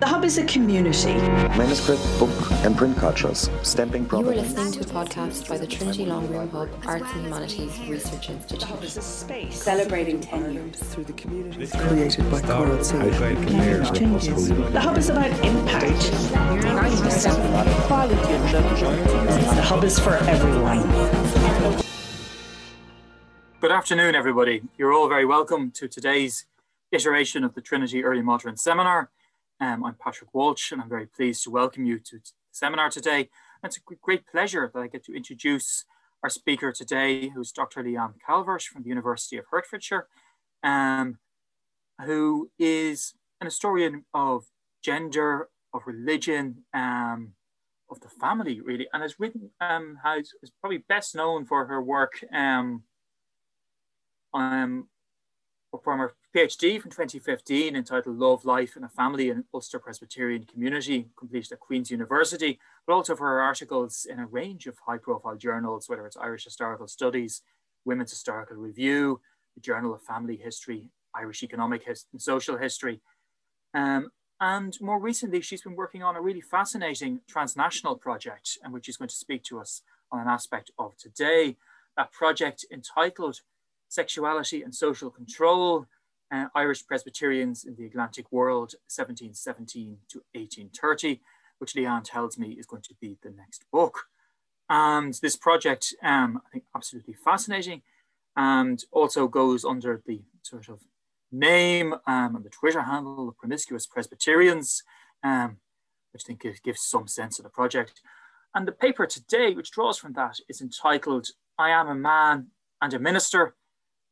The Hub is a community. Manuscript, book, and print cultures, stamping You are listening to a podcast by the Trinity Long Room Hub Arts and Humanities Research Institute. The Hub is a space. Celebrating 10 years. through the community. created by Coral Silver. Language changes. The Hub is about impact. The Hub is for everyone. Good afternoon, everybody. You're all very welcome to today's iteration of the Trinity Early Modern Seminar. Um, I'm Patrick Walsh, and I'm very pleased to welcome you to the seminar today. And it's a great pleasure that I get to introduce our speaker today, who's Dr. Leanne Calvert from the University of Hertfordshire, um, who is an historian of gender, of religion, um, of the family, really, and has written, um, has, is probably best known for her work um, um, from her PhD from 2015 entitled Love, Life and a Family in Ulster Presbyterian Community, completed at Queen's University, but also for her articles in a range of high profile journals, whether it's Irish Historical Studies, Women's Historical Review, the Journal of Family History, Irish Economic His and Social History. Um, and more recently, she's been working on a really fascinating transnational project, and which she's going to speak to us on an aspect of today. That project entitled Sexuality and Social Control, uh, Irish Presbyterians in the Atlantic World, 1717 to 1830, which Leanne tells me is going to be the next book. And this project, um, I think, absolutely fascinating, and also goes under the sort of name um, and the Twitter handle of Promiscuous Presbyterians, um, which I think gives, gives some sense of the project. And the paper today, which draws from that, is entitled I Am a Man and a Minister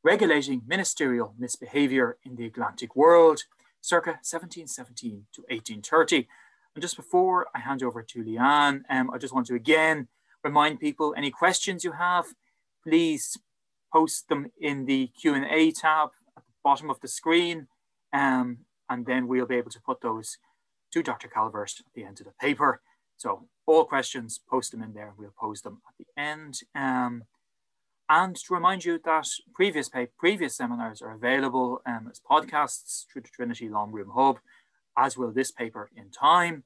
regulating ministerial misbehavior in the Atlantic world, circa 1717 to 1830. And just before I hand over to Leanne, um, I just want to again remind people, any questions you have, please post them in the Q&A tab at the bottom of the screen, um, and then we'll be able to put those to Dr. Calvert at the end of the paper. So all questions, post them in there. We'll pose them at the end. Um, and to remind you that previous previous seminars are available um, as podcasts through the Trinity Long Room Hub, as will this paper in time,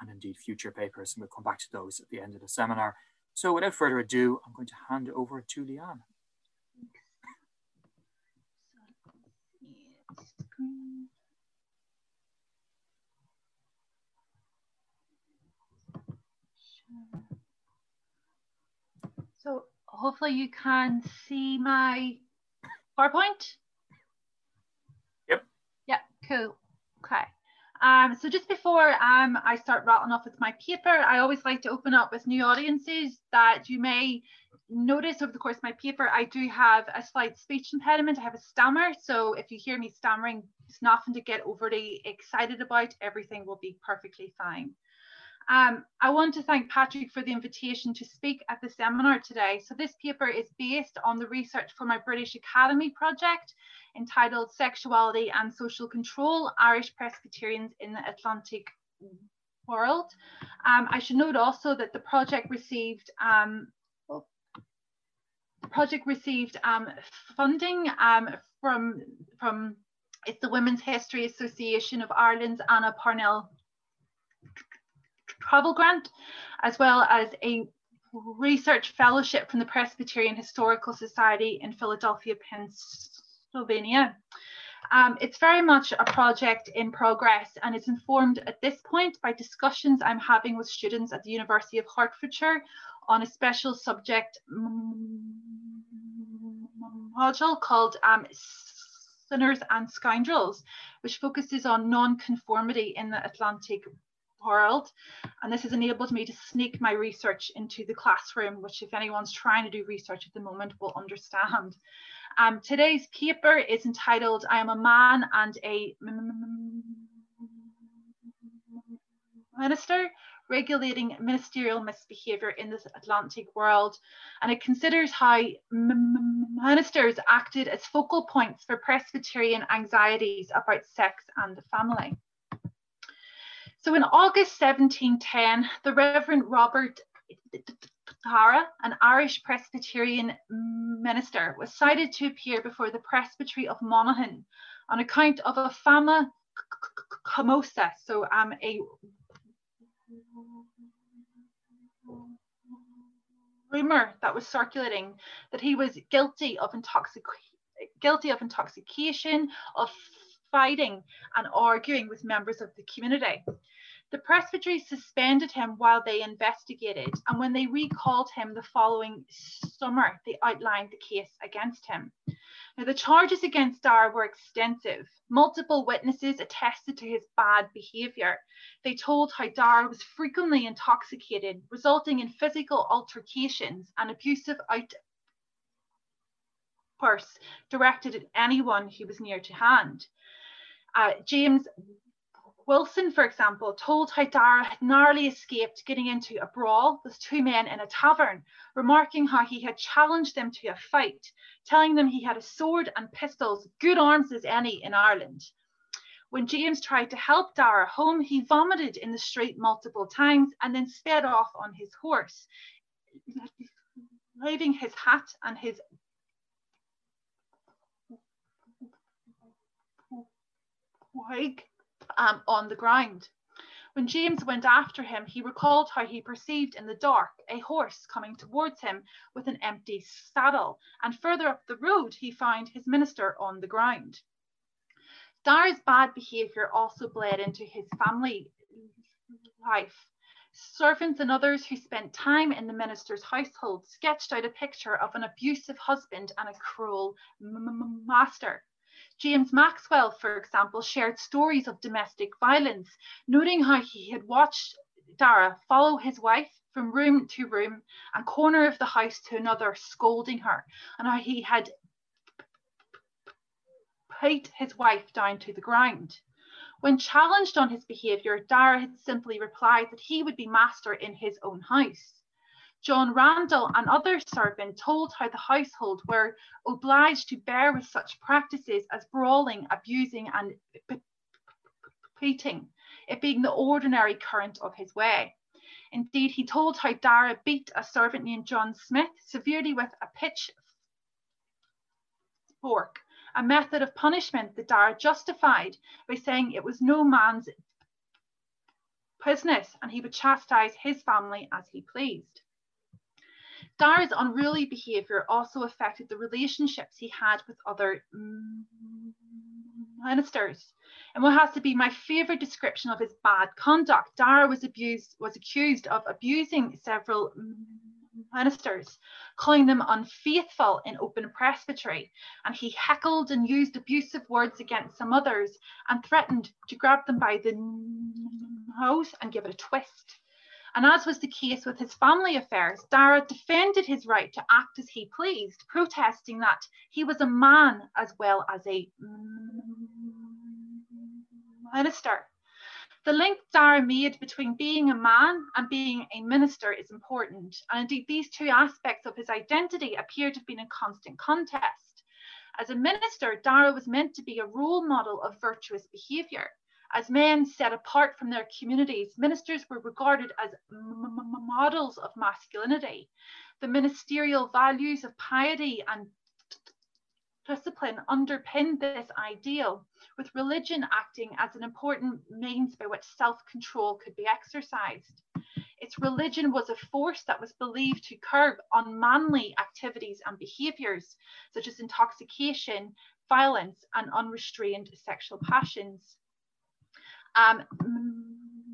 and indeed future papers. And we'll come back to those at the end of the seminar. So without further ado, I'm going to hand over to Leanne. So hopefully you can see my PowerPoint. Yep. Yep, cool. Okay. Um, so just before um, I start rattling off with my paper, I always like to open up with new audiences that you may notice over the course of my paper, I do have a slight speech impediment. I have a stammer. So if you hear me stammering, it's nothing to get overly excited about. Everything will be perfectly fine. Um, I want to thank Patrick for the invitation to speak at the seminar today. So this paper is based on the research for my British Academy project entitled Sexuality and Social Control, Irish Presbyterians in the Atlantic World. Um, I should note also that the project received um, project received um, funding um, from, from the Women's History Association of Ireland's Anna Parnell travel grant, as well as a research fellowship from the Presbyterian Historical Society in Philadelphia, Pennsylvania. Um, it's very much a project in progress and it's informed at this point by discussions I'm having with students at the University of Hertfordshire on a special subject module called um, Sinners and Scoundrels, which focuses on non-conformity in the Atlantic world. And this has enabled me to sneak my research into the classroom, which if anyone's trying to do research at the moment will understand. Um, today's paper is entitled, I am a man and a minister regulating ministerial misbehavior in the Atlantic world. And it considers how ministers acted as focal points for Presbyterian anxieties about sex and the family. So in August 1710, the Reverend Robert Dara, an Irish Presbyterian minister, was cited to appear before the Presbytery of Monaghan on account of a fama clamosa, so um, a rumor that was circulating that he was guilty of intoxic guilty of intoxication, of fighting and arguing with members of the community. The presbytery suspended him while they investigated, and when they recalled him the following summer, they outlined the case against him. Now, the charges against Dara were extensive. Multiple witnesses attested to his bad behaviour. They told how Dara was frequently intoxicated, resulting in physical altercations and abusive outbursts directed at anyone who was near to hand. Uh, James Wilson, for example, told how Dara had narrowly escaped getting into a brawl with two men in a tavern, remarking how he had challenged them to a fight, telling them he had a sword and pistols, good arms as any in Ireland. When James tried to help Dara home, he vomited in the street multiple times and then sped off on his horse, leaving his hat and his wig um, on the ground. When James went after him, he recalled how he perceived in the dark a horse coming towards him with an empty saddle, and further up the road, he found his minister on the ground. Dara's bad behaviour also bled into his family life. Servants and others who spent time in the minister's household sketched out a picture of an abusive husband and a cruel master. James Maxwell, for example, shared stories of domestic violence, noting how he had watched Dara follow his wife from room to room and corner of the house to another, scolding her, and how he had put his wife down to the ground. When challenged on his behaviour, Dara had simply replied that he would be master in his own house. John Randall and other servants told how the household were obliged to bear with such practices as brawling, abusing, and beating, it being the ordinary current of his way. Indeed, he told how Dara beat a servant named John Smith severely with a pitch fork, a method of punishment that Dara justified by saying it was no man's business and he would chastise his family as he pleased. Dara's unruly behaviour also affected the relationships he had with other ministers. And what has to be my favourite description of his bad conduct, Dara was abused, was accused of abusing several ministers, calling them unfaithful in open presbytery, and he heckled and used abusive words against some others and threatened to grab them by the nose and give it a twist. And as was the case with his family affairs, Dara defended his right to act as he pleased, protesting that he was a man as well as a minister. The link Dara made between being a man and being a minister is important, and indeed these two aspects of his identity appear to have been in constant contest. As a minister, Dara was meant to be a role model of virtuous behaviour. As men set apart from their communities, ministers were regarded as models of masculinity. The ministerial values of piety and discipline underpinned this ideal, with religion acting as an important means by which self control could be exercised. Its religion was a force that was believed to curb unmanly activities and behaviours, such as intoxication, violence, and unrestrained sexual passions. Um,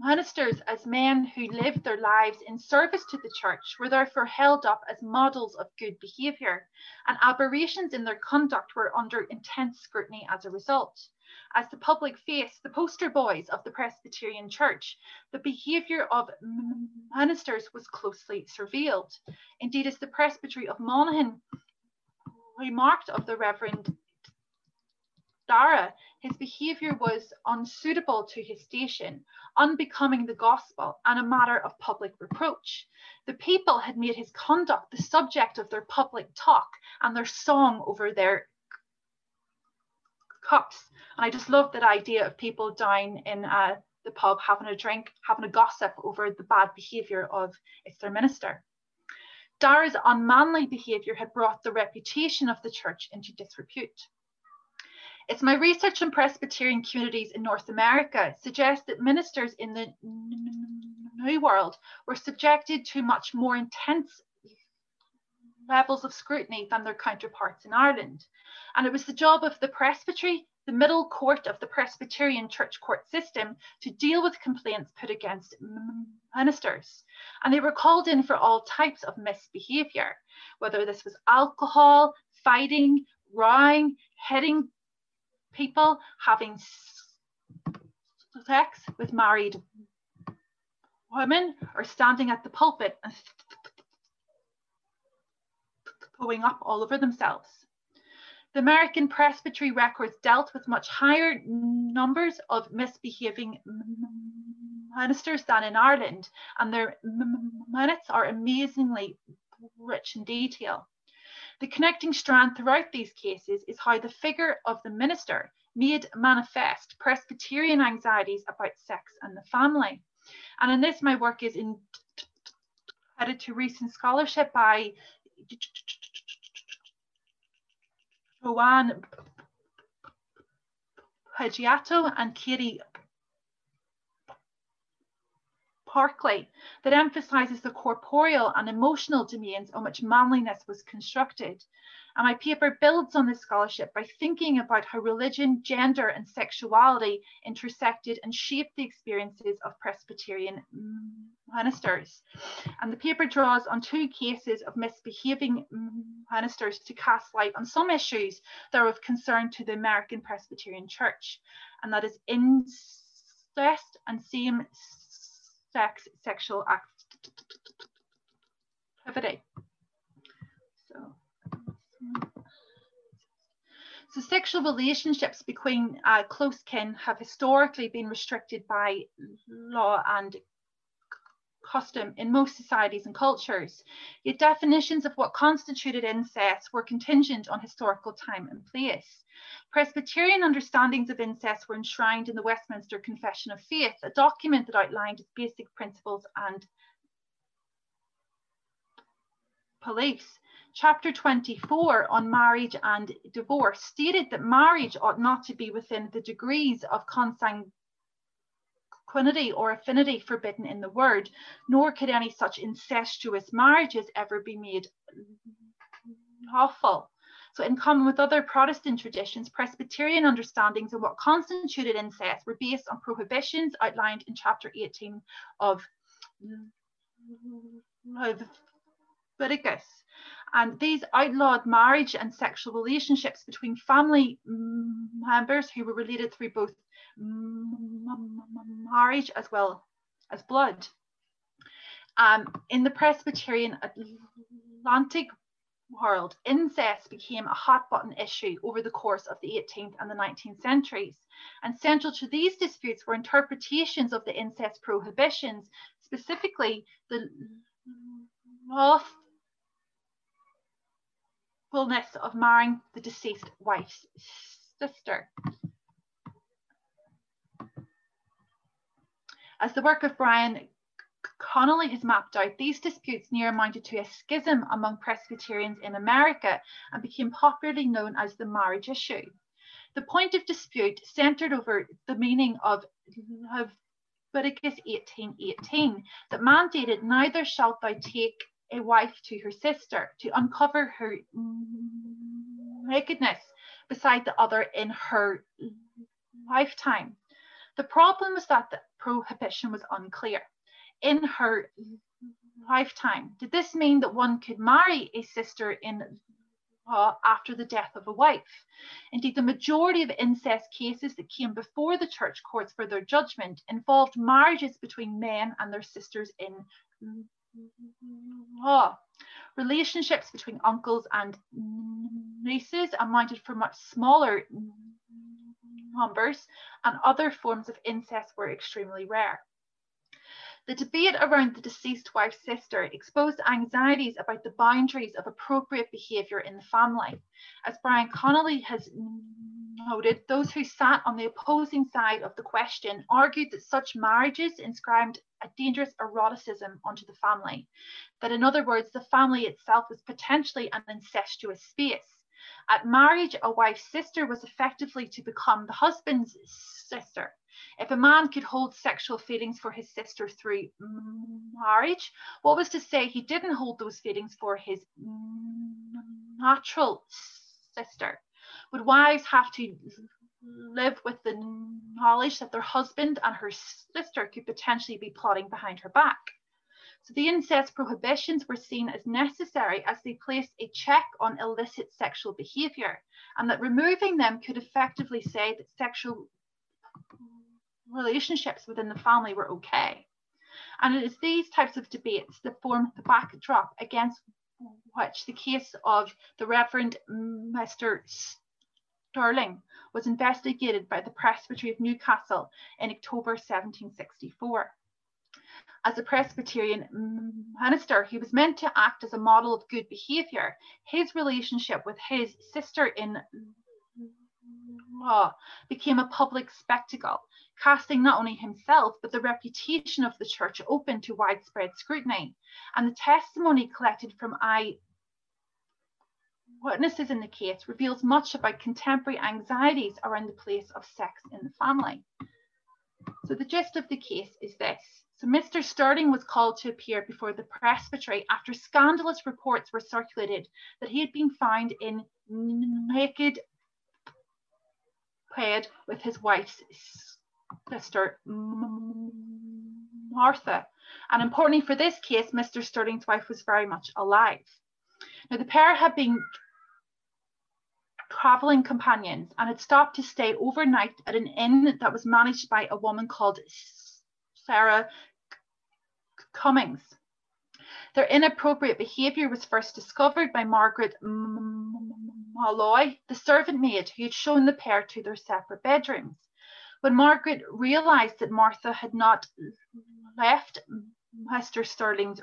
ministers, as men who lived their lives in service to the church, were therefore held up as models of good behaviour, and aberrations in their conduct were under intense scrutiny as a result. As the public face, the poster boys of the Presbyterian Church, the behaviour of ministers was closely surveilled. Indeed, as the Presbytery of Monaghan remarked of the Reverend Dara, his behaviour was unsuitable to his station, unbecoming the gospel, and a matter of public reproach. The people had made his conduct the subject of their public talk and their song over their cups. And I just love that idea of people down in uh, the pub having a drink, having a gossip over the bad behaviour of its their minister. Dara's unmanly behaviour had brought the reputation of the church into disrepute. It's my research on Presbyterian communities in North America suggests that ministers in the New World were subjected to much more intense levels of scrutiny than their counterparts in Ireland. And it was the job of the presbytery, the middle court of the Presbyterian church court system, to deal with complaints put against ministers. And they were called in for all types of misbehaviour, whether this was alcohol, fighting, rowing, hitting people, having sex with married women, or standing at the pulpit and throwing up all over themselves. The American Presbytery records dealt with much higher numbers of misbehaving ministers than in Ireland, and their minutes are amazingly rich in detail. The connecting strand throughout these cases is how the figure of the minister made manifest Presbyterian anxieties about sex and the family. And in this, my work is in headed to recent scholarship by Joanne Begiato and Katie Barclay that emphasises the corporeal and emotional domains on which manliness was constructed. And my paper builds on this scholarship by thinking about how religion, gender, and sexuality intersected and shaped the experiences of Presbyterian ministers. And the paper draws on two cases of misbehaving ministers to cast light on some issues that are of concern to the American Presbyterian Church, and that is incest and same sex sexual activity. So, so sexual relationships between uh, close kin have historically been restricted by law and custom in most societies and cultures. Yet definitions of what constituted incest were contingent on historical time and place. Presbyterian understandings of incest were enshrined in the Westminster Confession of Faith, a document that outlined its basic principles and beliefs. Chapter 24 on marriage and divorce stated that marriage ought not to be within the degrees of consanguinity or affinity forbidden in the word, nor could any such incestuous marriages ever be made lawful. So, in common with other Protestant traditions, Presbyterian understandings of what constituted incest were based on prohibitions outlined in chapter 18 of Leviticus. And these outlawed marriage and sexual relationships between family members who were related through both marriage as well as blood. Um, in the Presbyterian Atlantic world, incest became a hot button issue over the course of the 18th and the 19th centuries. And central to these disputes were interpretations of the incest prohibitions, specifically the lawfulness of marrying the deceased wife's sister. As the work of Brian Connolly has mapped out these disputes near amounted to a schism among Presbyterians in America and became popularly known as the marriage issue. The point of dispute centered over the meaning of Leviticus 18:18 that mandated neither shalt thou take a wife to her sister to uncover her nakedness beside the other in her lifetime. The problem was that the prohibition was unclear in her lifetime. Did this mean that one could marry a sister in law after the death of a wife? Indeed, the majority of incest cases that came before the church courts for their judgment involved marriages between men and their sisters in law. Relationships between uncles and nieces amounted for much smaller numbers, and other forms of incest were extremely rare. The debate around the deceased wife's sister exposed anxieties about the boundaries of appropriate behaviour in the family. As Brian Connolly has noted, those who sat on the opposing side of the question argued that such marriages inscribed a dangerous eroticism onto the family. That, in other words, the family itself was potentially an incestuous space. At marriage, a wife's sister was effectively to become the husband's sister. If a man could hold sexual feelings for his sister through marriage, what was to say he didn't hold those feelings for his natural sister? Would wives have to live with the knowledge that their husband and her sister could potentially be plotting behind her back? So the incest prohibitions were seen as necessary as they placed a check on illicit sexual behaviour, and that removing them could effectively say that sexual relationships within the family were okay. And it is these types of debates that form the backdrop against which the case of the Reverend Mr. Stirling was investigated by the Presbytery of Newcastle in October 1764. As a Presbyterian minister, he was meant to act as a model of good behaviour. His relationship with his sister in law became a public spectacle, casting not only himself, but the reputation of the church open to widespread scrutiny. And the testimony collected from eye witnesses in the case reveals much about contemporary anxieties around the place of sex in the family. So the gist of the case is this. So Mr. Stirling was called to appear before the presbytery after scandalous reports were circulated that he had been found in naked bed with his wife's sister Martha. And importantly for this case, Mr. Stirling's wife was very much alive. Now the pair had been traveling companions and had stopped to stay overnight at an inn that was managed by a woman called Sarah Cummings. Their inappropriate behaviour was first discovered by Margaret Malloy, the servant maid who had shown the pair to their separate bedrooms. When Margaret realised that Martha had not left Mr. Sterling's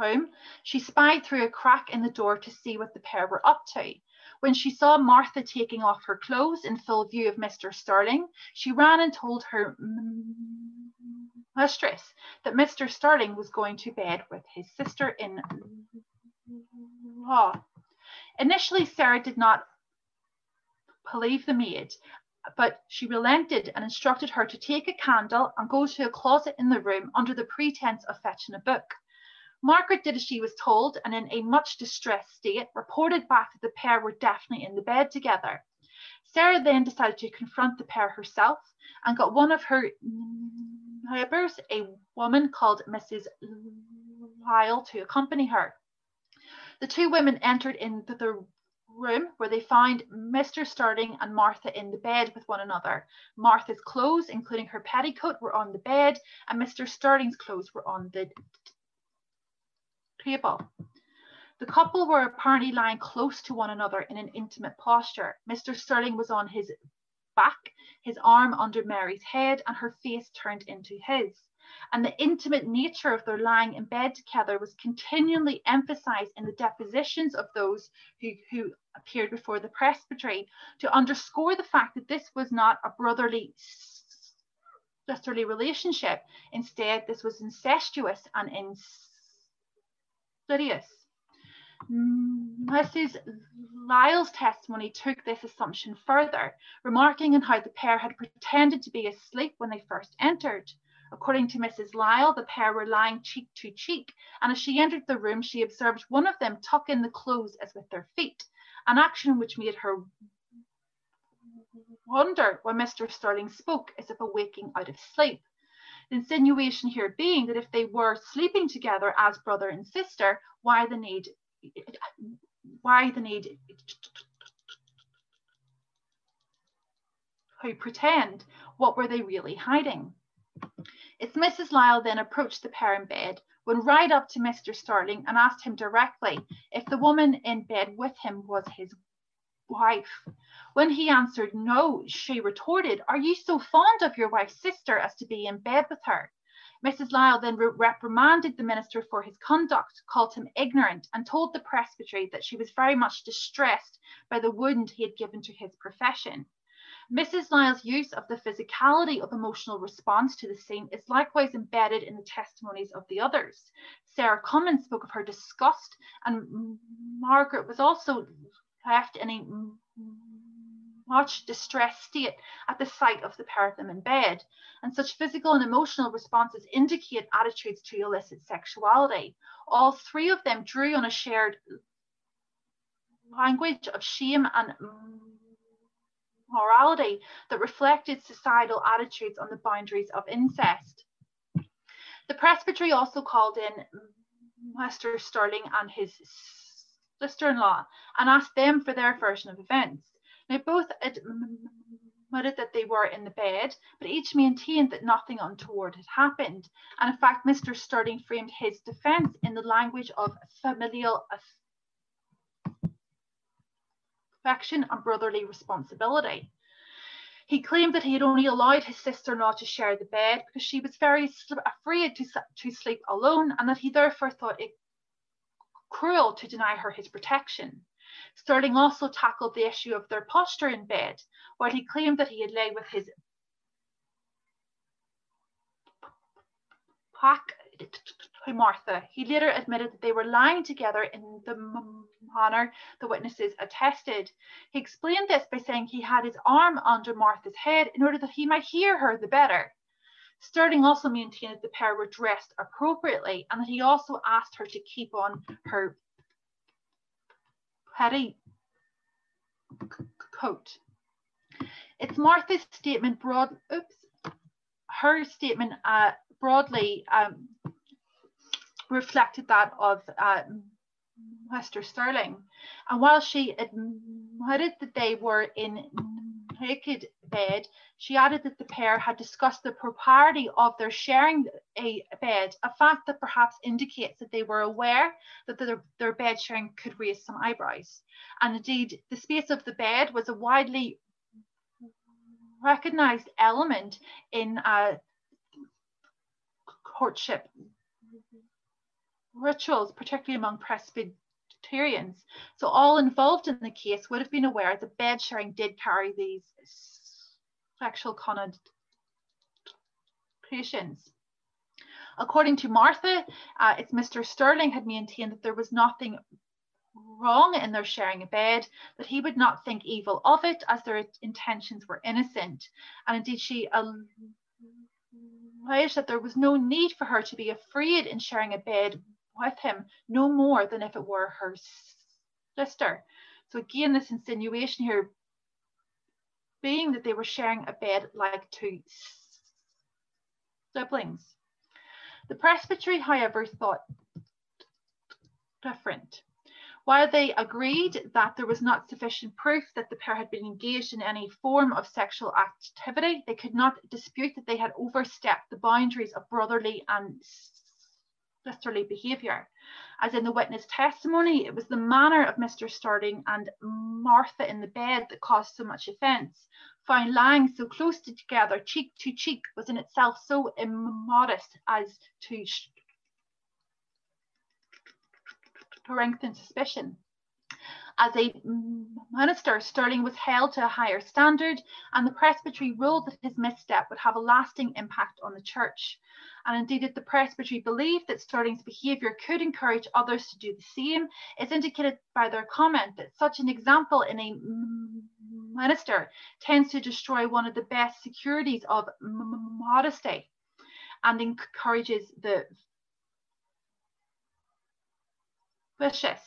room, she spied through a crack in the door to see what the pair were up to. When she saw Martha taking off her clothes in full view of Mr. Sterling, she ran and told her mistress that Mr. Stirling was going to bed with his sister in law. Initially, Sarah did not believe the maid, but she relented and instructed her to take a candle and go to a closet in the room under the pretense of fetching a book. Margaret did as she was told and in a much distressed state reported back that the pair were definitely in the bed together. Sarah then decided to confront the pair herself and got one of her neighbours, a woman called Mrs. Lyle, to accompany her. The two women entered into the room where they found Mr. Stirling and Martha in the bed with one another. Martha's clothes, including her petticoat, were on the bed, and Mr. Stirling's clothes were on the table. The couple were apparently lying close to one another in an intimate posture. Mr. Stirling was on his back, his arm under Mary's head, and her face turned into his and the intimate nature of their lying in bed together was continually emphasized in the depositions of those who, who appeared before the presbytery to underscore the fact that this was not a brotherly sisterly relationship. Instead, this was incestuous and insidious. Mm, Mrs. Lyle's testimony took this assumption further, remarking on how the pair had pretended to be asleep when they first entered. According to Mrs. Lyle, the pair were lying cheek to cheek, and as she entered the room, she observed one of them tuck in the clothes as with their feet, an action which made her wonder when Mr. Sterling spoke as if awaking out of sleep. The insinuation here being that if they were sleeping together as brother and sister, why the need why the need to pretend? What were they really hiding? It's Mrs. Lyle then approached the pair in bed, went right up to Mr. Stirling and asked him directly if the woman in bed with him was his wife. When he answered no, she retorted, Are you so fond of your wife's sister as to be in bed with her? Mrs. Lyle then reprimanded the minister for his conduct, called him ignorant, and told the presbytery that she was very much distressed by the wound he had given to his profession. Mrs. Lyle's use of the physicality of emotional response to the scene is likewise embedded in the testimonies of the others. Sarah Cummins spoke of her disgust, and Margaret was also left in a much distressed state at the sight of the pair in bed. And such physical and emotional responses indicate attitudes to illicit sexuality. All three of them drew on a shared language of shame and morality that reflected societal attitudes on the boundaries of incest. The presbytery also called in Master Sterling and his sister-in-law and asked them for their version of events. Now both admitted that they were in the bed, but each maintained that nothing untoward had happened. And in fact, Mr. Sterling framed his defence in the language of familial affection and brotherly responsibility. He claimed that he had only allowed his sister-in-law to share the bed because she was very afraid to, to sleep alone and that he therefore thought it cruel to deny her his protection. Sterling also tackled the issue of their posture in bed, while he claimed that he had lay with his back to Martha. He later admitted that they were lying together in the manner the witnesses attested. He explained this by saying he had his arm under Martha's head in order that he might hear her the better. Sterling also maintained that the pair were dressed appropriately and that he also asked her to keep on her petty coat. It's Martha's statement broad, oops, her statement uh, broadly um, reflected that of uh, Mr. Sterling. And while she admitted that they were in naked bed, she added that the pair had discussed the propriety of their sharing a bed, a fact that perhaps indicates that they were aware that their, their bed sharing could raise some eyebrows. And indeed, the space of the bed was a widely recognized element in uh, courtship rituals, particularly among Presbyterians. So all involved in the case would have been aware that bed sharing did carry these sexual connotations. According to Martha, uh, it's Mr. Sterling had maintained that there was nothing wrong in their sharing a bed, that he would not think evil of it as their intentions were innocent. And indeed, she alleged that there was no need for her to be afraid in sharing a bed with him no more than if it were her sister. So again, this insinuation here being that they were sharing a bed like two siblings. The presbytery, however, thought different. While they agreed that there was not sufficient proof that the pair had been engaged in any form of sexual activity, they could not dispute that they had overstepped the boundaries of brotherly and sisterly behaviour. As in the witness testimony, it was the manner of Mr. Sterling and Martha in the bed that caused so much offence. Found lying so close together, cheek to cheek, was in itself so immodest as to strengthen suspicion. As a minister, Sterling was held to a higher standard, and the presbytery ruled that his misstep would have a lasting impact on the church. And indeed, if the presbytery believed that Sterling's behaviour could encourage others to do the same, is indicated by their comment that such an example in a minister tends to destroy one of the best securities of modesty and encourages the vicious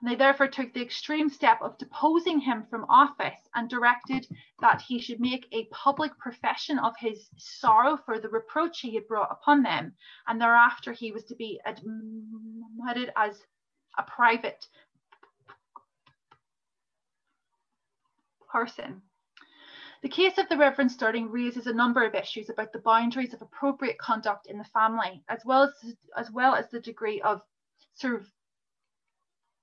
and they therefore took the extreme step of deposing him from office and directed that he should make a public profession of his sorrow for the reproach he had brought upon them. And thereafter he was to be admitted as a private person. The case of the Reverend Sterling raises a number of issues about the boundaries of appropriate conduct in the family, as well as, as, well as the degree of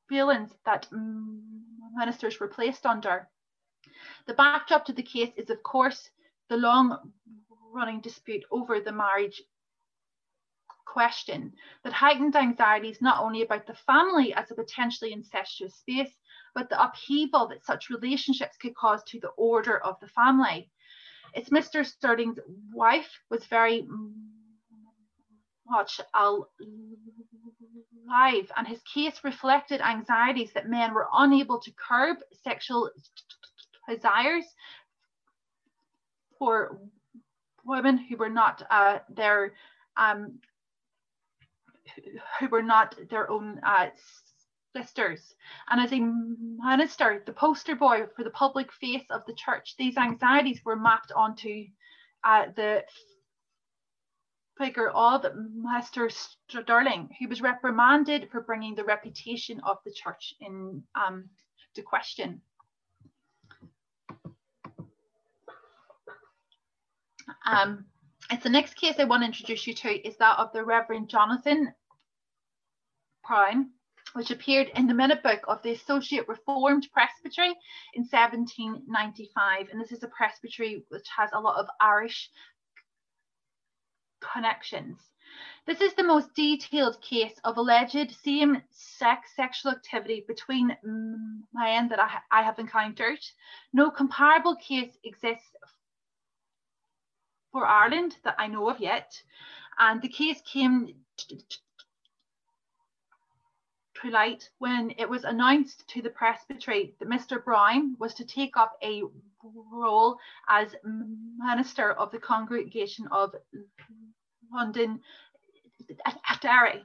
feelings that mm, ministers were placed under. The backdrop to the case is, of course, the long running dispute over the marriage question that heightened anxieties not only about the family as a potentially incestuous space, but the upheaval that such relationships could cause to the order of the family. It's Mr. Sterling's wife was very mm, much live, and his case reflected anxieties that men were unable to curb sexual desires for women who were not uh, their um, who were not their own uh, sisters. And as a minister, the poster boy for the public face of the church, these anxieties were mapped onto uh, the figure of Master Stirling, who was reprimanded for bringing the reputation of the church in um, to question. Um, it's the next case I want to introduce you to is that of the Reverend Jonathan Prime, which appeared in the minute book of the Associate Reformed Presbytery in 1795. And this is a presbytery which has a lot of Irish connections. This is the most detailed case of alleged same-sex sexual activity between men that I, I have encountered. No comparable case exists for Ireland that I know of yet. And the case came to when it was announced to the presbytery that Mr. Brown was to take up a role as minister of the congregation of London Derry.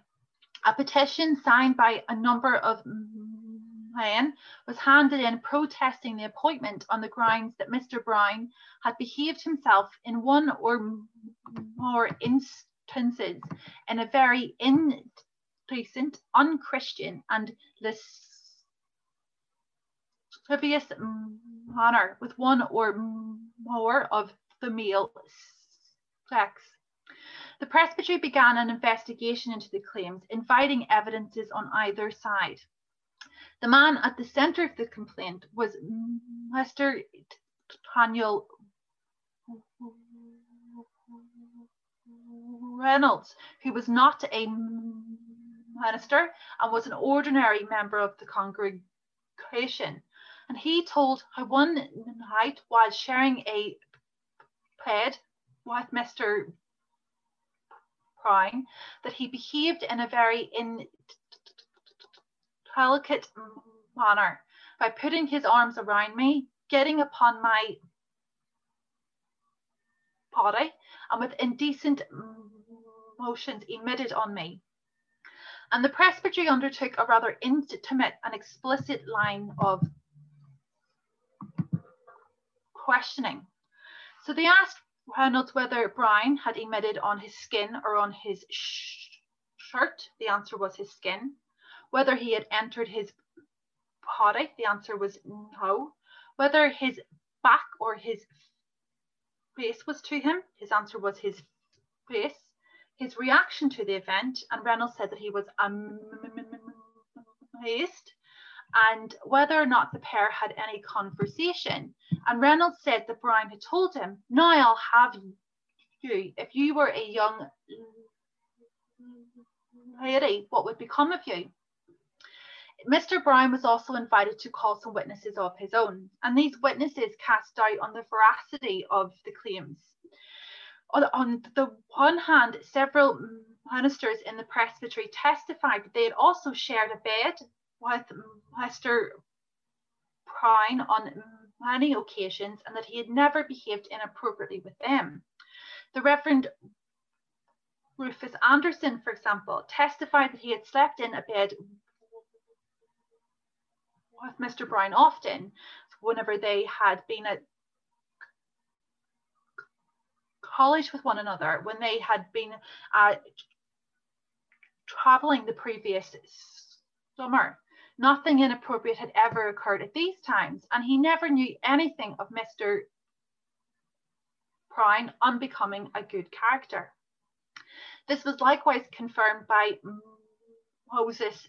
A petition signed by a number of men was handed in protesting the appointment on the grounds that Mr. Brown had behaved himself in one or more instances in a very unchristian, and lascivious manner with one or more of the male sex. The presbytery began an investigation into the claims, inviting evidences on either side. The man at the centre of the complaint was Mr. Daniel Reynolds, who was not a minister and was an ordinary member of the congregation. And he told how one night while sharing a bed with Mr. Prime that he behaved in a very indelicate manner by putting his arms around me, getting upon my body, and with indecent motions emitted on me. And the presbytery undertook a rather intimate and explicit line of questioning. So they asked Reynolds whether Brown had emitted on his skin or on his sh shirt. The answer was his skin. Whether he had entered his body. The answer was no. Whether his back or his face was to him. His answer was his face. His reaction to the event, and Reynolds said that he was amazed and whether or not the pair had any conversation. And Reynolds said that Brown had told him, Now I'll have you. If you were a young lady, what would become of you? Mr. Brown was also invited to call some witnesses of his own, and these witnesses cast doubt on the veracity of the claims. On, the one hand, several ministers in the presbytery testified that they had also shared a bed with Mr. Brown on many occasions and that he had never behaved inappropriately with them. The Reverend Rufus Anderson, for example, testified that he had slept in a bed with Mr. Brown often whenever they had been at college with one another, when they had been uh, traveling the previous summer. Nothing inappropriate had ever occurred at these times, and he never knew anything of Mr. Brown unbecoming a good character. This was likewise confirmed by Moses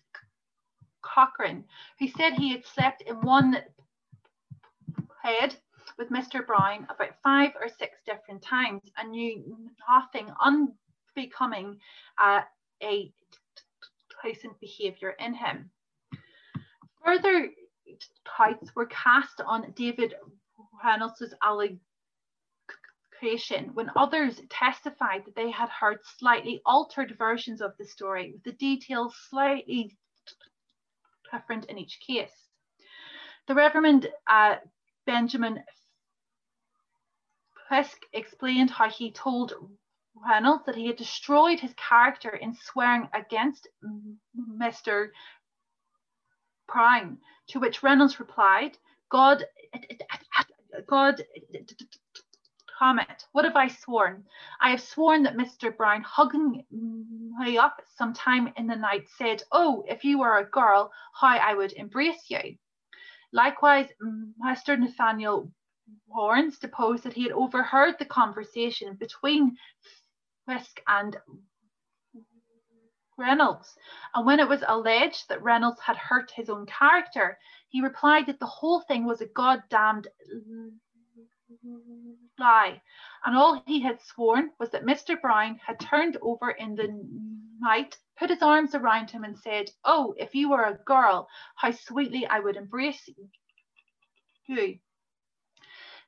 Cochrane, who said he had slept in one bed with Mr. Brown about five or six different times and knew nothing unbecoming uh, a decent behaviour in him. Further doubts were cast on David Reynolds' allegation when others testified that they had heard slightly altered versions of the story with the details slightly different in each case. The Reverend uh, Benjamin Fisk explained how he told Reynolds that he had destroyed his character in swearing against Mr. Prime, to which Reynolds replied, God, God, comment, what have I sworn? I have sworn that Mr. Brown, hugging me up sometime in the night, said, Oh, if you were a girl, how I would embrace you. Likewise, Mr. Nathaniel Warrens deposed that he had overheard the conversation between Fisk and Reynolds. And when it was alleged that Reynolds had hurt his own character, he replied that the whole thing was a goddamned lie. And all he had sworn was that Mr. Brown had turned over in the night, put his arms around him, and said, Oh, if you were a girl, how sweetly I would embrace you.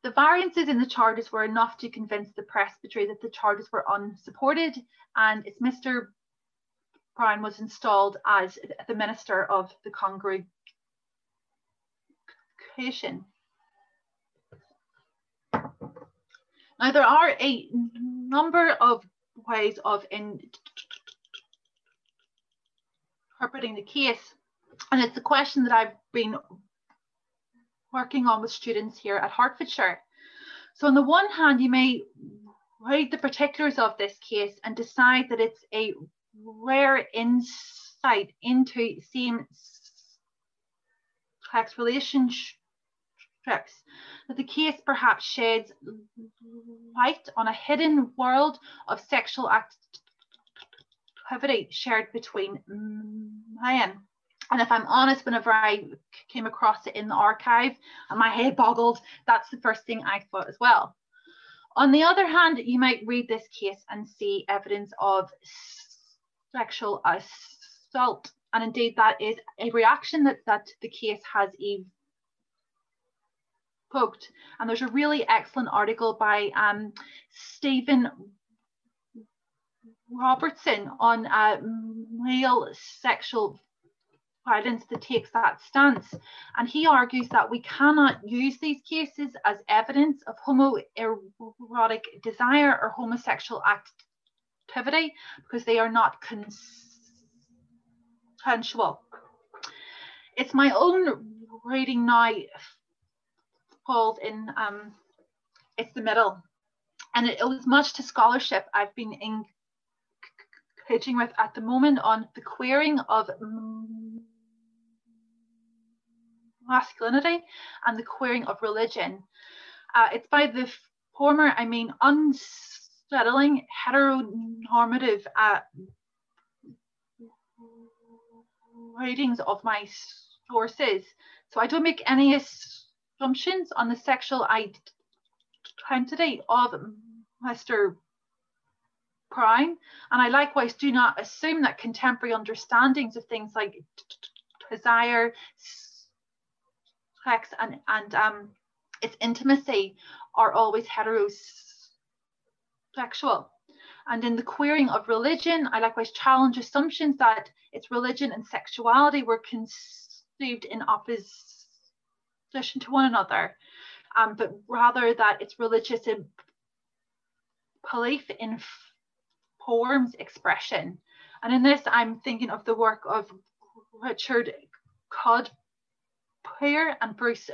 The variances in the charges were enough to convince the presbytery that the charges were unsupported, and it's Mr. Brown was installed as the minister of the congregation. Now, there are a number of ways of interpreting the case, and it's a question that I've been working on with students here at Hertfordshire. So on the one hand, you may read the particulars of this case and decide that it's a rare insight into same sex that the case perhaps sheds light on a hidden world of sexual activity shared between men. And if I'm honest, whenever I came across it in the archive and my head boggled, that's the first thing I thought as well. On the other hand, you might read this case and see evidence of sexual assault. And indeed, that is a reaction that, that the case has evoked. And there's a really excellent article by um, Stephen Robertson on uh, male sexual violence that takes that stance. And he argues that we cannot use these cases as evidence of homoerotic desire or homosexual activity because they are not consensual. It's my own reading now falls in um, it's the middle. And it owes much to scholarship I've been engaging with at the moment on the queering of masculinity and the queering of religion. Uh, it's by the former, I mean, unsettling heteronormative uh, writings of my sources. So I don't make any assumptions on the sexual identity of Mr. Prime, and I likewise do not assume that contemporary understandings of things like desire, sex and, and um, its intimacy are always heterosexual. And in the queering of religion, I likewise challenge assumptions that its religion and sexuality were conceived in opposition to one another, um, but rather that its religious belief in informs expression. And in this, I'm thinking of the work of Richard Cod Prayer and Bruce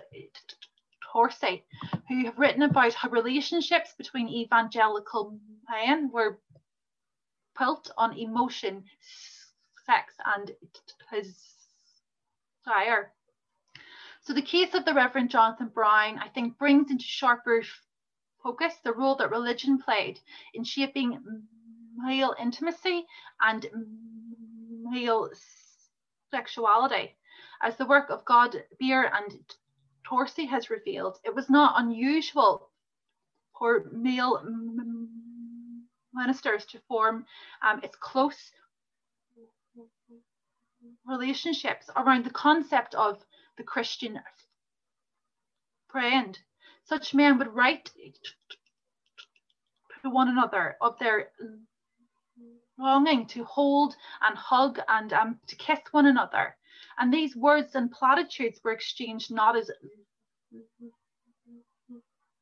Dorsey, who have written about how relationships between evangelical men were built on emotion, sex, and desire. So the case of the Reverend Jonathan Brown, I think, brings into sharper focus the role that religion played in shaping male intimacy and male sexuality. As the work of God Beer and Dorsey has revealed, it was not unusual for male ministers to form um, its close relationships around the concept of the Christian friend. Such men would write to one another of their longing to hold and hug and um, to kiss one another. And these words and platitudes were exchanged not as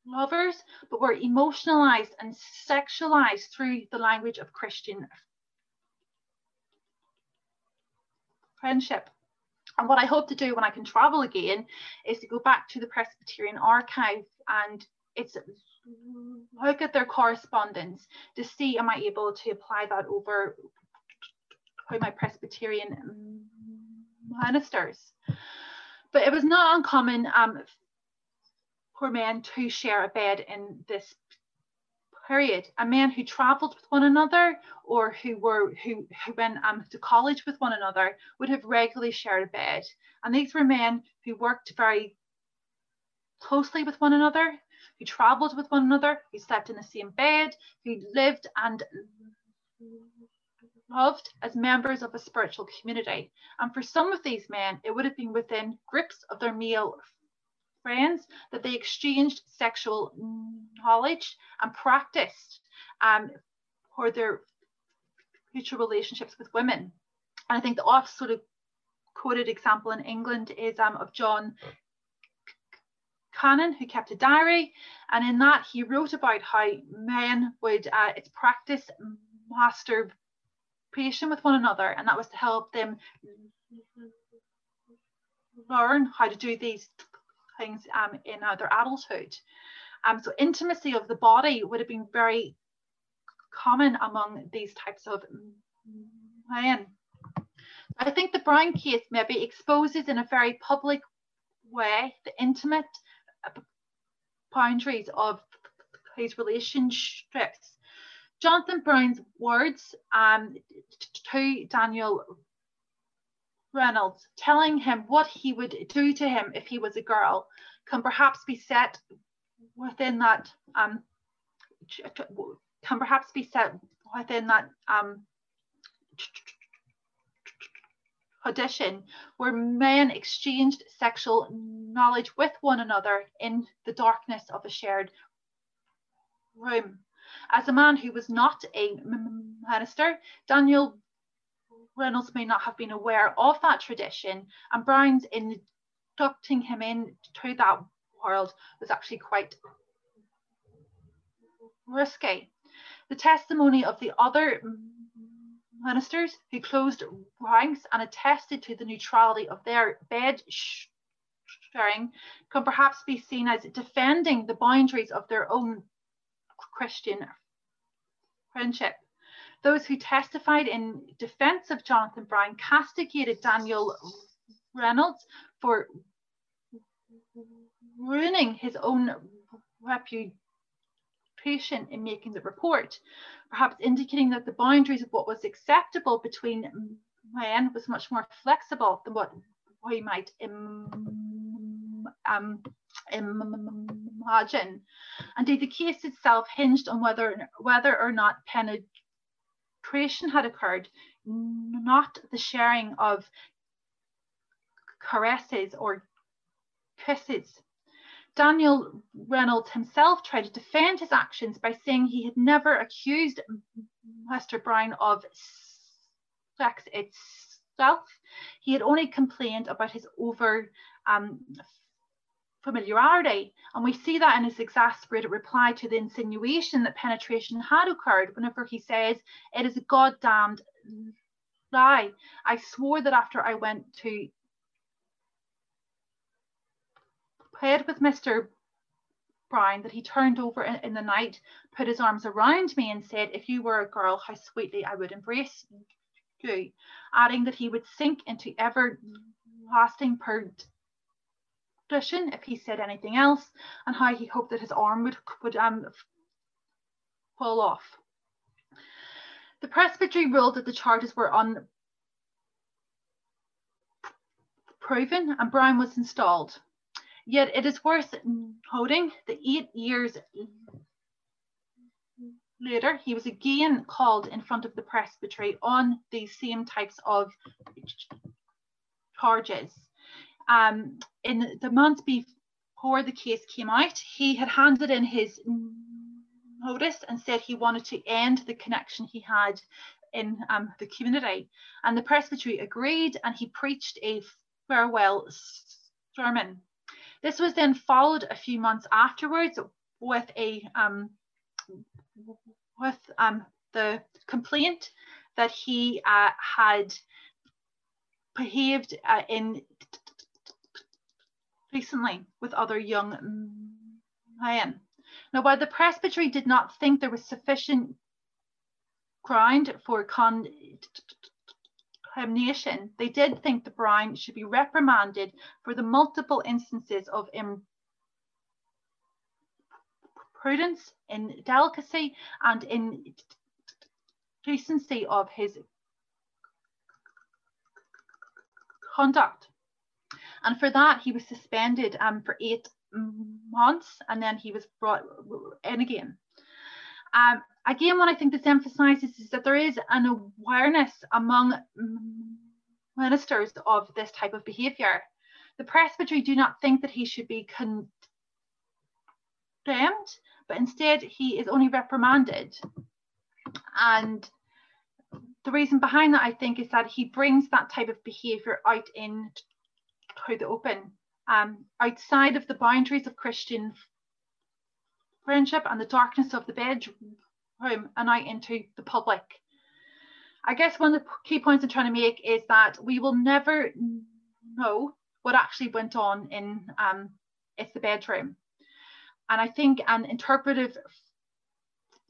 lovers, but were emotionalized and sexualized through the language of Christian friendship. And what I hope to do when I can travel again is to go back to the Presbyterian archive and it's look at their correspondence to see am I able to apply that over how my Presbyterian ministers. But it was not uncommon um, for men to share a bed in this period. A men who travelled with one another or who were who, who went um, to college with one another would have regularly shared a bed. And these were men who worked very closely with one another, who travelled with one another, who slept in the same bed, who lived and loved as members of a spiritual community. And for some of these men, it would have been within groups of their male friends that they exchanged sexual knowledge and practiced um, for their future relationships with women. And I think the oft sort of quoted example in England is um, of John Cannon, who kept a diary, and in that he wrote about how men would uh, it's practice masturbation with one another, and that was to help them learn how to do these things um, in uh, their adulthood. Um, so intimacy of the body would have been very common among these types of men. I think the Brown case maybe exposes in a very public way the intimate boundaries of his relationships. Jonathan Brown's words um, to Daniel Reynolds, telling him what he would do to him if he was a girl, can perhaps be set within that um, can perhaps be set within that um, audition where men exchanged sexual knowledge with one another in the darkness of a shared room. As a man who was not a minister, Daniel Reynolds may not have been aware of that tradition, and Brown's inducting him into that world was actually quite risky. The testimony of the other ministers who closed ranks and attested to the neutrality of their bed sharing can perhaps be seen as defending the boundaries of their own Christian friendship. Those who testified in defense of Jonathan Brown castigated Daniel Reynolds for ruining his own reputation in making the report, perhaps indicating that the boundaries of what was acceptable between men was much more flexible than what we might Im, um, imagine. Indeed, the case itself hinged on whether, whether or not penetration creation had occurred, not the sharing of caresses or kisses. Daniel Reynolds himself tried to defend his actions by saying he had never accused Mr. Brown of sex itself. He had only complained about his over um, familiarity. And we see that in his exasperated reply to the insinuation that penetration had occurred whenever he says, It is a goddamned lie. I swore that after I went to bed with Mr. Brown that he turned over in, in, the night, put his arms around me, and said, If you were a girl, how sweetly I would embrace you, adding that he would sink into everlasting if he said anything else, and how he hoped that his arm would, would um, fall off. The presbytery ruled that the charges were unproven and Brown was installed. Yet it is worth noting that eight years later, he was again called in front of the presbytery on these same types of charges um, in the months before the case came out, he had handed in his notice and said he wanted to end the connection he had in um, the community. And the presbytery agreed and he preached a farewell sermon. This was then followed a few months afterwards with a um, with um, the complaint that he uh, had behaved uh, in recently with other young men. Now, while the presbytery did not think there was sufficient ground for condemnation, they did think the Brown should be reprimanded for the multiple instances of imprudence, indelicacy, and indecency of his conduct. And for that, he was suspended um, for eight months and then he was brought in again. Um, again, what I think this emphasizes is that there is an awareness among ministers of this type of behavior. The presbytery do not think that he should be condemned, but instead he is only reprimanded. And the reason behind that, I think, is that he brings that type of behavior out in the open, um, outside of the boundaries of Christian friendship and the darkness of the bedroom and out into the public. I guess one of the key points I'm trying to make is that we will never know what actually went on in um, it's the bedroom. And I think an interpretive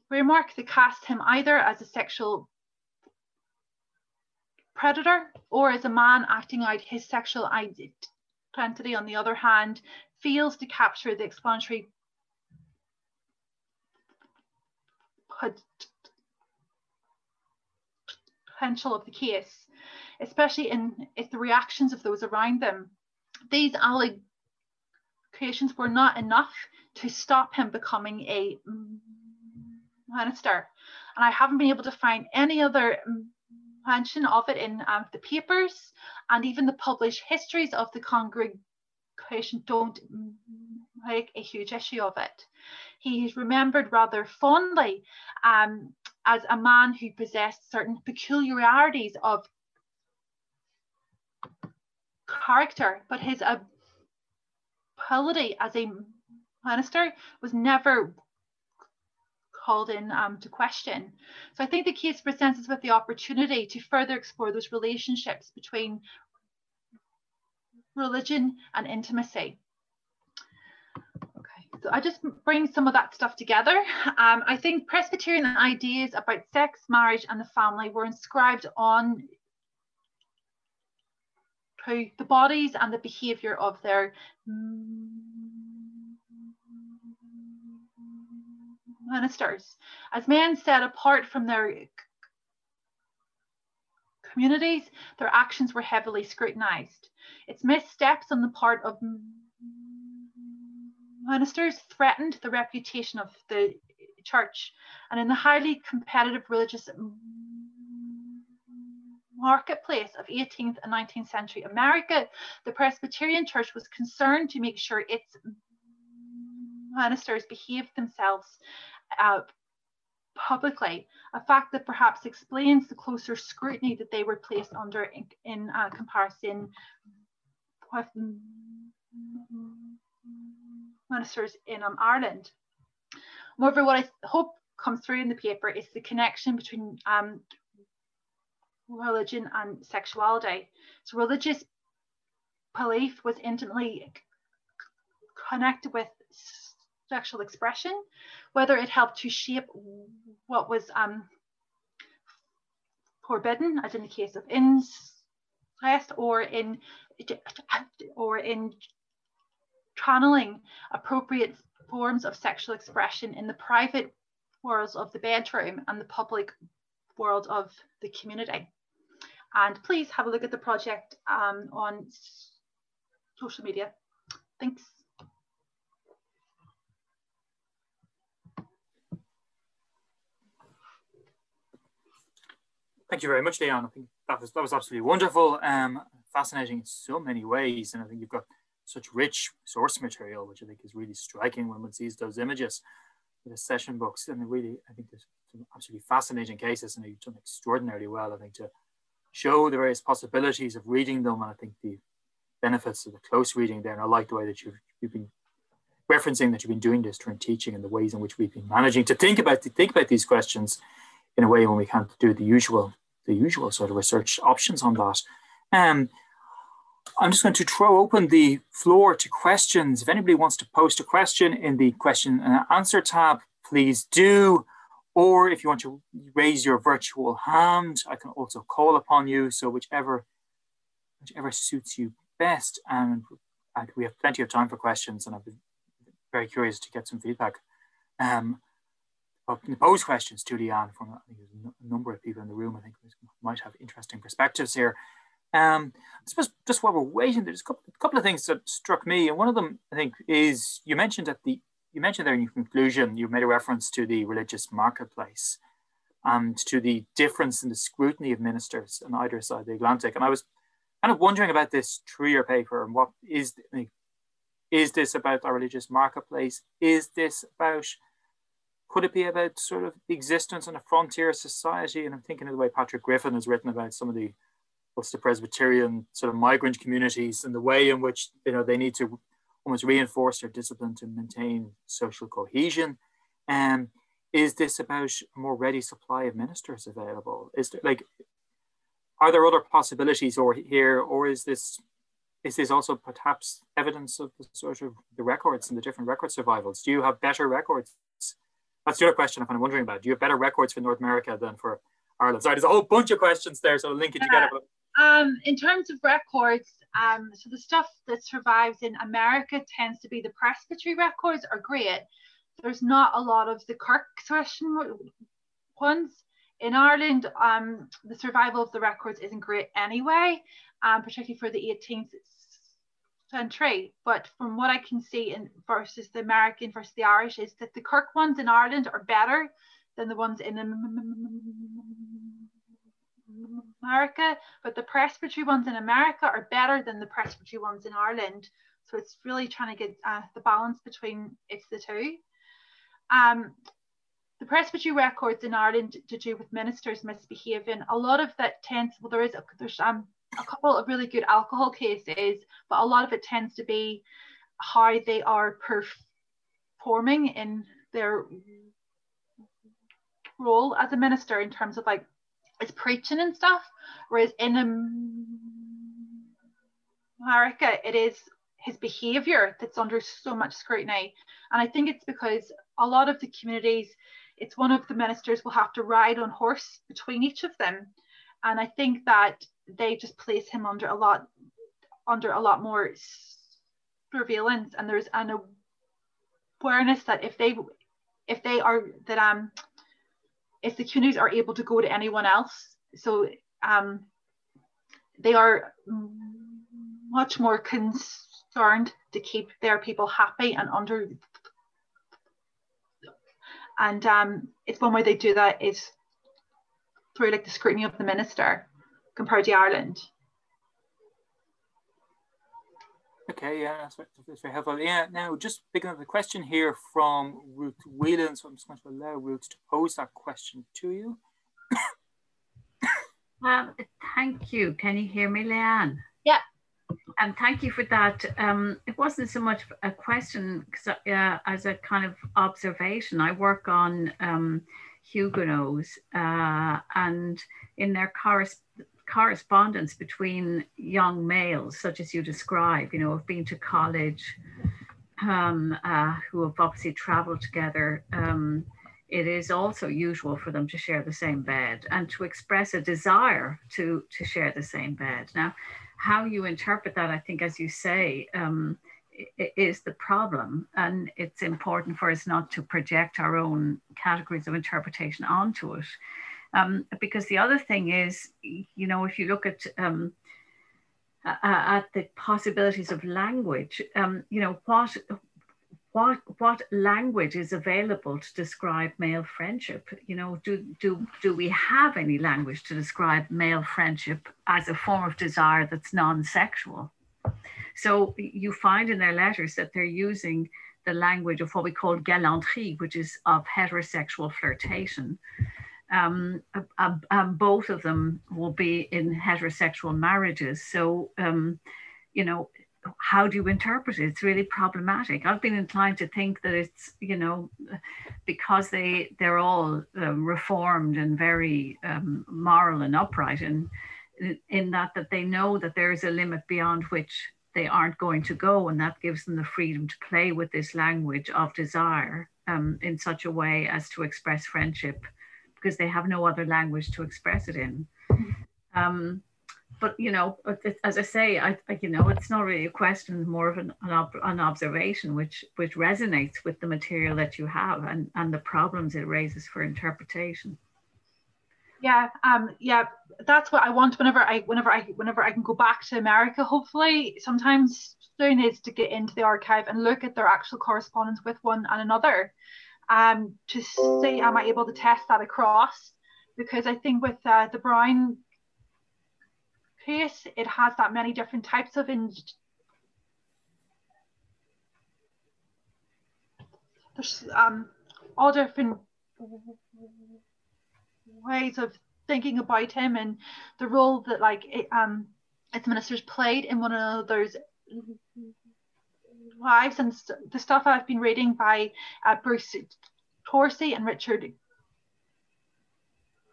framework that cast him either as a sexual predator or as a man acting out his sexual identity, on the other hand, fails to capture the explanatory potential of the case, especially in the reactions of those around them. These allegations were not enough to stop him becoming a minister. And I haven't been able to find any other mention of it in um, the papers and even the published histories of the congregation don't make a huge issue of it. He is remembered rather fondly um, as a man who possessed certain peculiarities of character, but his ability as a minister was never called in um, to question. So I think the case presents us with the opportunity to further explore those relationships between religion and intimacy. Okay, so I just bring some of that stuff together. Um, I think Presbyterian ideas about sex, marriage, and the family were inscribed on the bodies and the behavior of their ministers, as men set apart from their communities, their actions were heavily scrutinized. Its missteps on the part of ministers threatened the reputation of the church. And in the highly competitive religious marketplace of 18th and 19th century America, the Presbyterian Church was concerned to make sure its ministers behaved themselves uh, publicly, a fact that perhaps explains the closer scrutiny that they were placed under in, in uh, comparison with ministers in um, Ireland. Moreover, what I hope comes through in the paper is the connection between um, religion and sexuality. So religious belief was intimately connected with sexual expression, whether it helped to shape what was um, forbidden, as in the case of incest, or in or in channeling appropriate forms of sexual expression in the private worlds of the bedroom and the public world of the community. And please have a look at the project um, on social media. Thanks. Thank you very much, Leanne. I think that was that was absolutely wonderful, um, fascinating in so many ways, and I think you've got such rich source material, which I think is really striking when one sees those images. the session books, and really, I think there's some absolutely fascinating cases, and you've done extraordinarily well, I think, to show the various possibilities of reading them, and I think the benefits of the close reading there, and I like the way that you've, you've been referencing that you've been doing this during teaching and the ways in which we've been managing to think about to think about these questions in a way when we can't do the usual the usual sort of research options on that. Um, I'm just going to throw open the floor to questions. If anybody wants to post a question in the question and answer tab, please do. Or if you want to raise your virtual hand, I can also call upon you. So whichever, whichever suits you best. And we have plenty of time for questions and I've been very curious to get some feedback. Um, pose questions to Leanne from a number of people in the room. I think might have interesting perspectives here. Um, I suppose just while we're waiting, there's a couple, a couple of things that struck me, and one of them I think is you mentioned at the you mentioned there in your conclusion you made a reference to the religious marketplace and to the difference in the scrutiny of ministers on either side of the Atlantic, and I was kind of wondering about this Trier paper and what is is this about our religious marketplace? Is this about could it be about sort of existence in a frontier society? And I'm thinking of the way Patrick Griffin has written about some of the Ulster Presbyterian sort of migrant communities and the way in which you know they need to almost reinforce their discipline to maintain social cohesion. And um, is this about more ready supply of ministers available? Is there like are there other possibilities or here, or is this is this also perhaps evidence of the sort of the records and the different record survivals? Do you have better records? That's the other question I'm kind of wondering about. Do you have better records for North America than for Ireland? Sorry, there's a whole bunch of questions there, so I'll link it yeah. together. Um, in terms of records, um, so the stuff that survives in America tends to be the presbytery records are great. There's not a lot of the Kirk session ones. In Ireland, um, the survival of the records isn't great anyway, um, particularly for the 18th century. But from what I can see in versus the American versus the Irish is that the Kirk ones in Ireland are better than the ones in America, but the presbytery ones in America are better than the presbytery ones in Ireland. So it's really trying to get uh, the balance between it's the two. Um, the presbytery records in Ireland to do with ministers misbehaving, a lot of that tends, well, there is a, there's um, a couple of really good alcohol cases, but a lot of it tends to be how they are performing in their role as a minister in terms of like is preaching and stuff, whereas in America it is his behavior that's under so much scrutiny. And I think it's because a lot of the communities, it's one of the ministers will have to ride on horse between each of them. And I think that they just place him under a lot under a lot more surveillance. And there's an awareness that if they if they are that um if the communities are able to go to anyone else so um they are much more concerned to keep their people happy and under and um it's one way they do that is through like the scrutiny of the minister compared to Ireland. Okay, yeah, that's, that's very helpful. Yeah, now just picking up the question here from Ruth Whelan, so I'm just going to allow Ruth to pose that question to you. um, thank you. Can you hear me, Leanne? Yeah. And thank you for that. Um, it wasn't so much a question uh, as a kind of observation. I work on um, Huguenots uh, and in their correspondence correspondence between young males, such as you describe, you know, of being to college, um, uh, who have obviously traveled together. Um, it is also usual for them to share the same bed and to express a desire to to share the same bed. Now, how you interpret that, I think, as you say, um, is the problem, and it's important for us not to project our own categories of interpretation onto it. Um, because the other thing is, you know, if you look at um, at the possibilities of language, um, you know, what what what language is available to describe male friendship? You know, do do do we have any language to describe male friendship as a form of desire that's non-sexual? So you find in their letters that they're using the language of what we call galanterie, which is of heterosexual flirtation. Um, um, both of them will be in heterosexual marriages. So, um, you know, how do you interpret it? It's really problematic. I've been inclined to think that it's, you know, because they they're all um, reformed and very um, moral and upright, and in, in that that they know that there is a limit beyond which they aren't going to go, and that gives them the freedom to play with this language of desire um, in such a way as to express friendship, because they have no other language to express it in. Um, but you know, as I say, I, I, you know, it's not really a question, more of an, an, ob an, observation, which which resonates with the material that you have and and the problems it raises for interpretation. Yeah, um, yeah, that's what I want. Whenever I, whenever I, whenever I can go back to America, hopefully, sometimes soon is to get into the archive and look at their actual correspondence with one and another, um, to see am I able to test that across, because I think with uh, the Brown case, it has that many different types of there's um, all different ways of thinking about him and the role that like it, um its ministers played in one another's lives and st- the stuff I've been reading by uh, Bruce Dorsey and Richard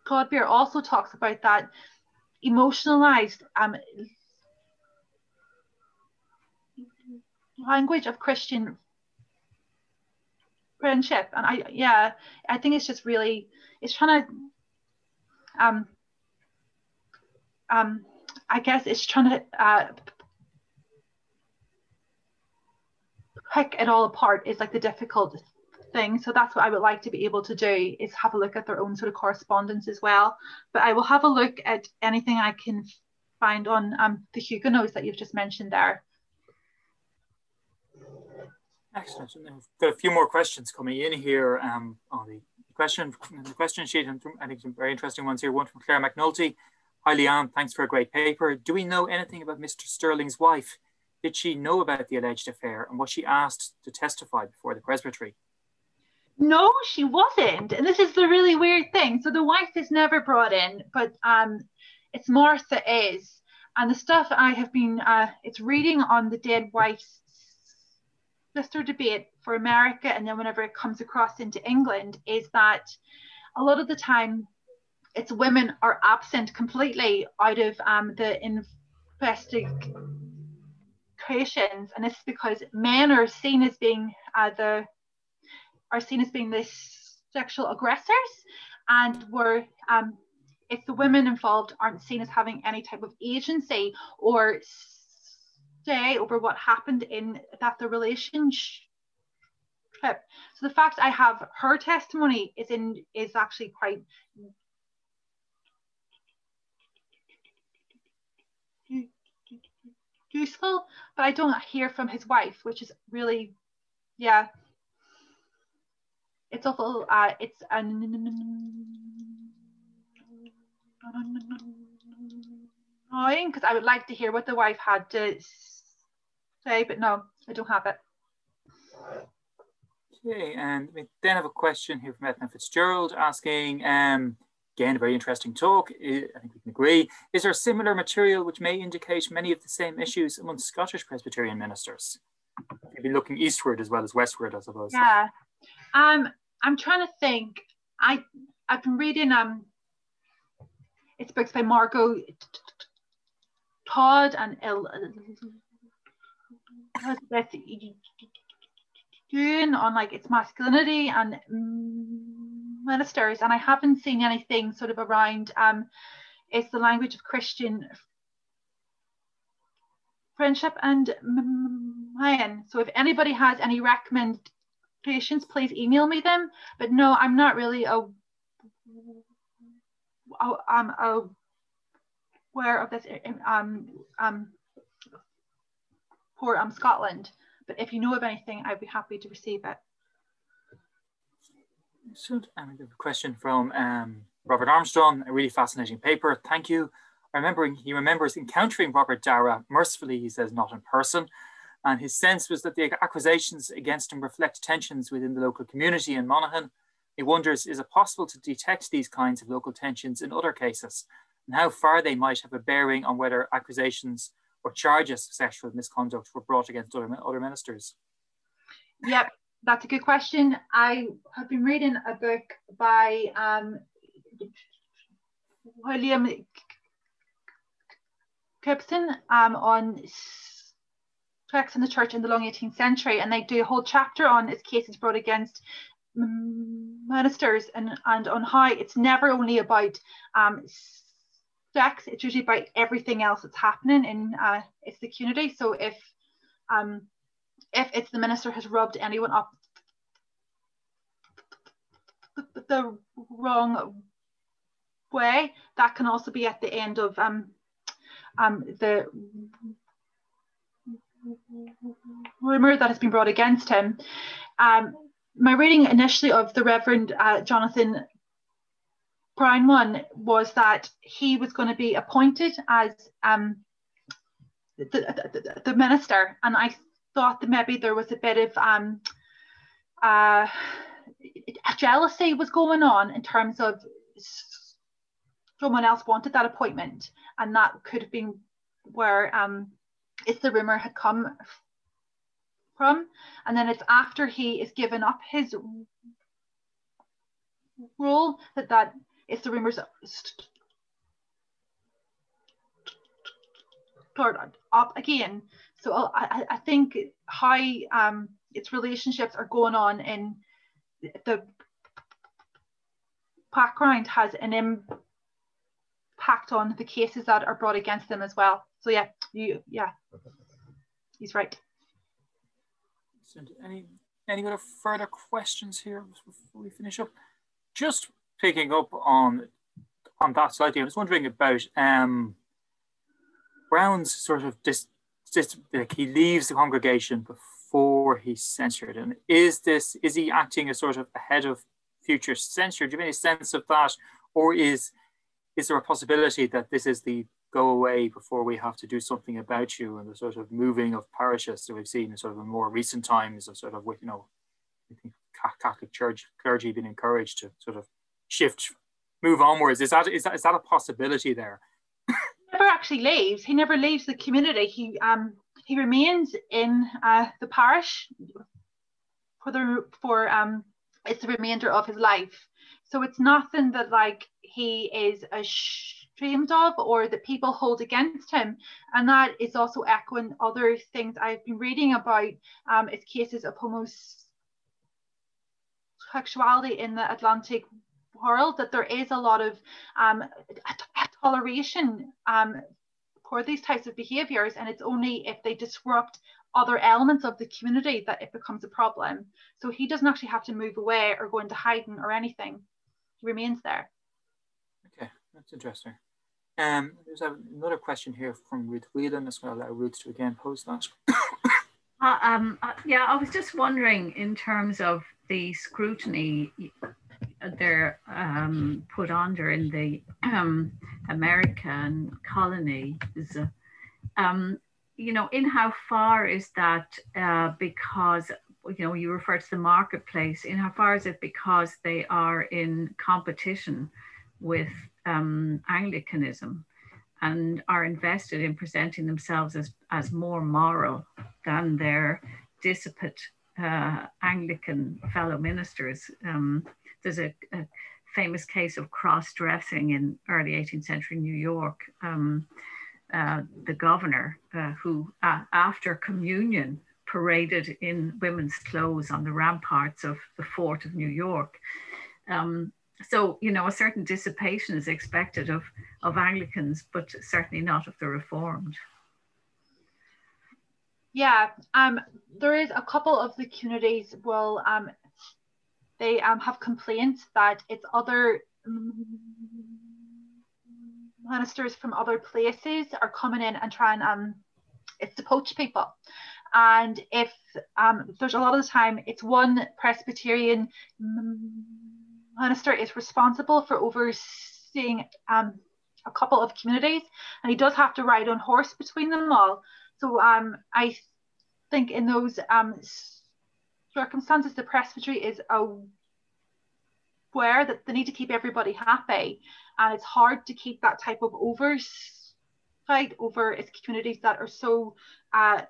Godbeer also talks about that emotionalized um, language of Christian friendship. And I yeah I think it's just really it's trying to um, um, I guess it's trying to uh, pick it all apart is like the difficult thing. So that's what I would like to be able to do is have a look at their own sort of correspondence as well. But I will have a look at anything I can find on um, the Huguenots that you've just mentioned there. Excellent. We've got a few more questions coming in here um, on the question the question sheet, and I think some very interesting ones here. One from Claire McNulty. Hi, Leanne. Thanks for a great paper. Do we know anything about Mr. Sterling's wife? Did she know about the alleged affair and was she asked to testify before the presbytery? No, she wasn't. And this is the really weird thing. So the wife is never brought in, but um, it's Martha is. And the stuff I have been, uh, it's reading on the dead wife's sister debate for America and then whenever it comes across into England is that a lot of the time it's women are absent completely out of um, the investigations and it's because men are seen as being uh, the are seen as being the sexual aggressors and were um, if the women involved aren't seen as having any type of agency or say over what happened in that the relationship. So the fact I have her testimony is in is actually quite useful, but I don't hear from his wife, which is really, yeah. It's awful. Uh, it's annoying because I would like to hear what the wife had to say, but no, I don't have it. Okay, and we then have a question here from Edna Fitzgerald asking, um, again, a very interesting talk. I think we can agree. Is there similar material which may indicate many of the same issues among Scottish Presbyterian ministers? You've been looking eastward as well as westward, I suppose. Yeah, um, I'm trying to think. I I've been reading um, it's books by Margo Todd and Elizabeth on like its masculinity and ministers, and I haven't seen anything sort of around um, it's the language of Christian friendship and Mayan. So if anybody has any recommendations, please email me them. But no, I'm not really a I'm aware of this um, um, for um, Scotland. But if you know of anything, I'd be happy to receive it. We have a question from um, Robert Armstrong, a really fascinating paper. Thank you. Remembering he remembers encountering Robert Dara mercifully, he says, not in person. And his sense was that the accusations against him reflect tensions within the local community in Monaghan. He wonders, is it possible to detect these kinds of local tensions in other cases and how far they might have a bearing on whether accusations or charges of sexual misconduct were brought against other, other ministers? Yep, that's a good question. I have been reading a book by um, William Gibson um, on sex in the church in the long 18th century, and they do a whole chapter on its cases brought against ministers and, and on how it's never only about um, sex, it's usually about everything else that's happening in uh, its the community. So if um, if it's the minister has rubbed anyone up the wrong way, that can also be at the end of um, um, the rumor that has been brought against him. Um, my reading initially of the Reverend uh, Jonathan Brown one was that he was going to be appointed as um, the, the, the, minister, and I thought that maybe there was a bit of um, uh, jealousy was going on in terms of someone else wanted that appointment, and that could have been where um, if the rumor had come from. And then it's after he is given up his role that that it's the rumors start up again. So I, I think how um, its relationships are going on in the background has an impact on the cases that are brought against them as well. So yeah, you yeah, he's right. Any any other further questions here before we finish up? Just picking up on on that slightly, I was wondering about um, Brown's sort of dis, dis, like he leaves the congregation before he's censured, and is this is he acting as sort of ahead of future censure? Do you have any sense of that, or is is there a possibility that this is the go away before we have to do something about you and the sort of moving of parishes that we've seen in sort of in more recent times of sort of with you know Catholic Church clergy being encouraged to sort of shift move onwards. Is that is that is that a possibility there? Never actually leaves. He never leaves the community. He um he remains in uh, the parish for the for um it's the remainder of his life so it's nothing that like he is a dreamed of or that people hold against him. And that is also echoing other things I've been reading about um, it's cases of homosexuality in the Atlantic world, that there is a lot of um, toleration um, for these types of behaviors. And it's only if they disrupt other elements of the community that it becomes a problem. So he doesn't actually have to move away or go into hiding or anything. He remains there. Okay, that's interesting. Um, there's another question here from Ruth Whelan. That's going to allow Ruth to again pose that. uh, um, uh, yeah, I was just wondering in terms of the scrutiny they're um, put under in the um, American colonies. Um, you know, in how far is that uh, because you know you refer to the marketplace? In how far is it because they are in competition with um, Anglicanism and are invested in presenting themselves as, as more moral than their dissipate uh, Anglican fellow ministers. Um, there's a, a, famous case of cross dressing in early 18th century New York. Um, uh, the governor, uh, who uh, after communion paraded in women's clothes on the ramparts of the fort of New York. Um, so you know a certain dissipation is expected of of Anglicans, but certainly not of the Reformed. Yeah, um, there is a couple of the communities will um, they um, have complaints that it's other ministers from other places are coming in and trying um it's to poach people and if um, there's a lot of the time it's one Presbyterian minister is responsible for overseeing um, a couple of communities, and he does have to ride on horse between them all. So um, I think in those um, circumstances, the presbytery is aware that they need to keep everybody happy, and it's hard to keep that type of oversight over its communities that are so uh,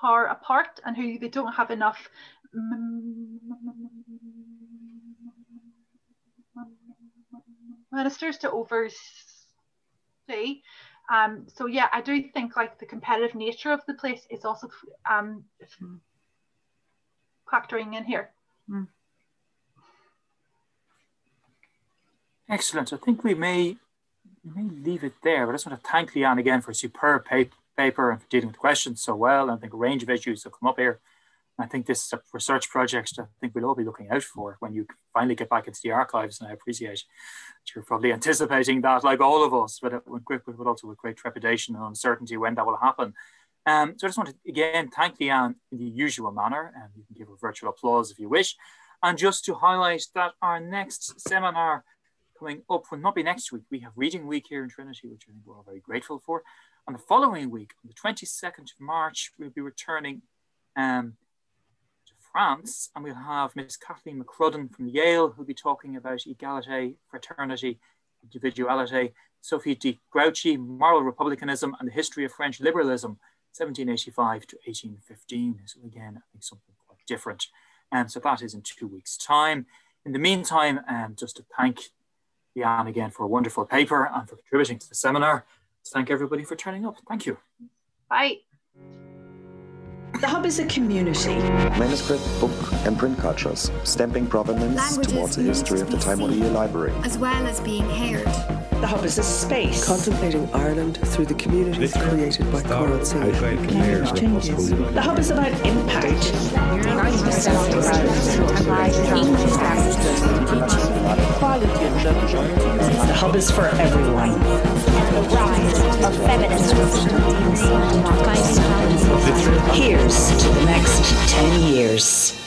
far apart and who they don't have enough ministers to oversee. Um, so yeah, I do think like the competitive nature of the place is also um, factoring in here. Mm. Excellent. I think we may we may leave it there. But I just want to thank Leanne again for a superb paper and for dealing with questions so well. I think a range of issues have come up here. I think this is a research project I think we'll all be looking out for when you finally get back into the archives. And I appreciate you're probably anticipating that, like all of us, but, with, but also with great trepidation and uncertainty when that will happen. Um, so I just want to again thank Leanne in the usual manner, and you can give a virtual applause if you wish. And just to highlight that our next seminar coming up will not be next week. We have Reading Week here in Trinity, which I think we're all very grateful for. And the following week, on the 22nd of March, we'll be returning um, France, and we'll have Miss Kathleen McCrudden from Yale, who'll be talking about equality, fraternity, individuality, Sophie de Grouchy, moral republicanism, and the history of French liberalism, 1785 to 1815. So again, I think something quite different. And so that is in two weeks' time. In the meantime, um, just to thank Leanne again for a wonderful paper and for contributing to the seminar. Thank everybody for turning up. Thank you. Bye. The Hub is a community. Manuscript, book, and print cultures, stamping provenance Languages towards the history of the Taimonia Library. As well as being heard. The Hub is a space. Contemplating Ireland through the communities created by Coral Sea. changes. The Hub is about impact. The Hub is for everyone. Here's to the next 10 years.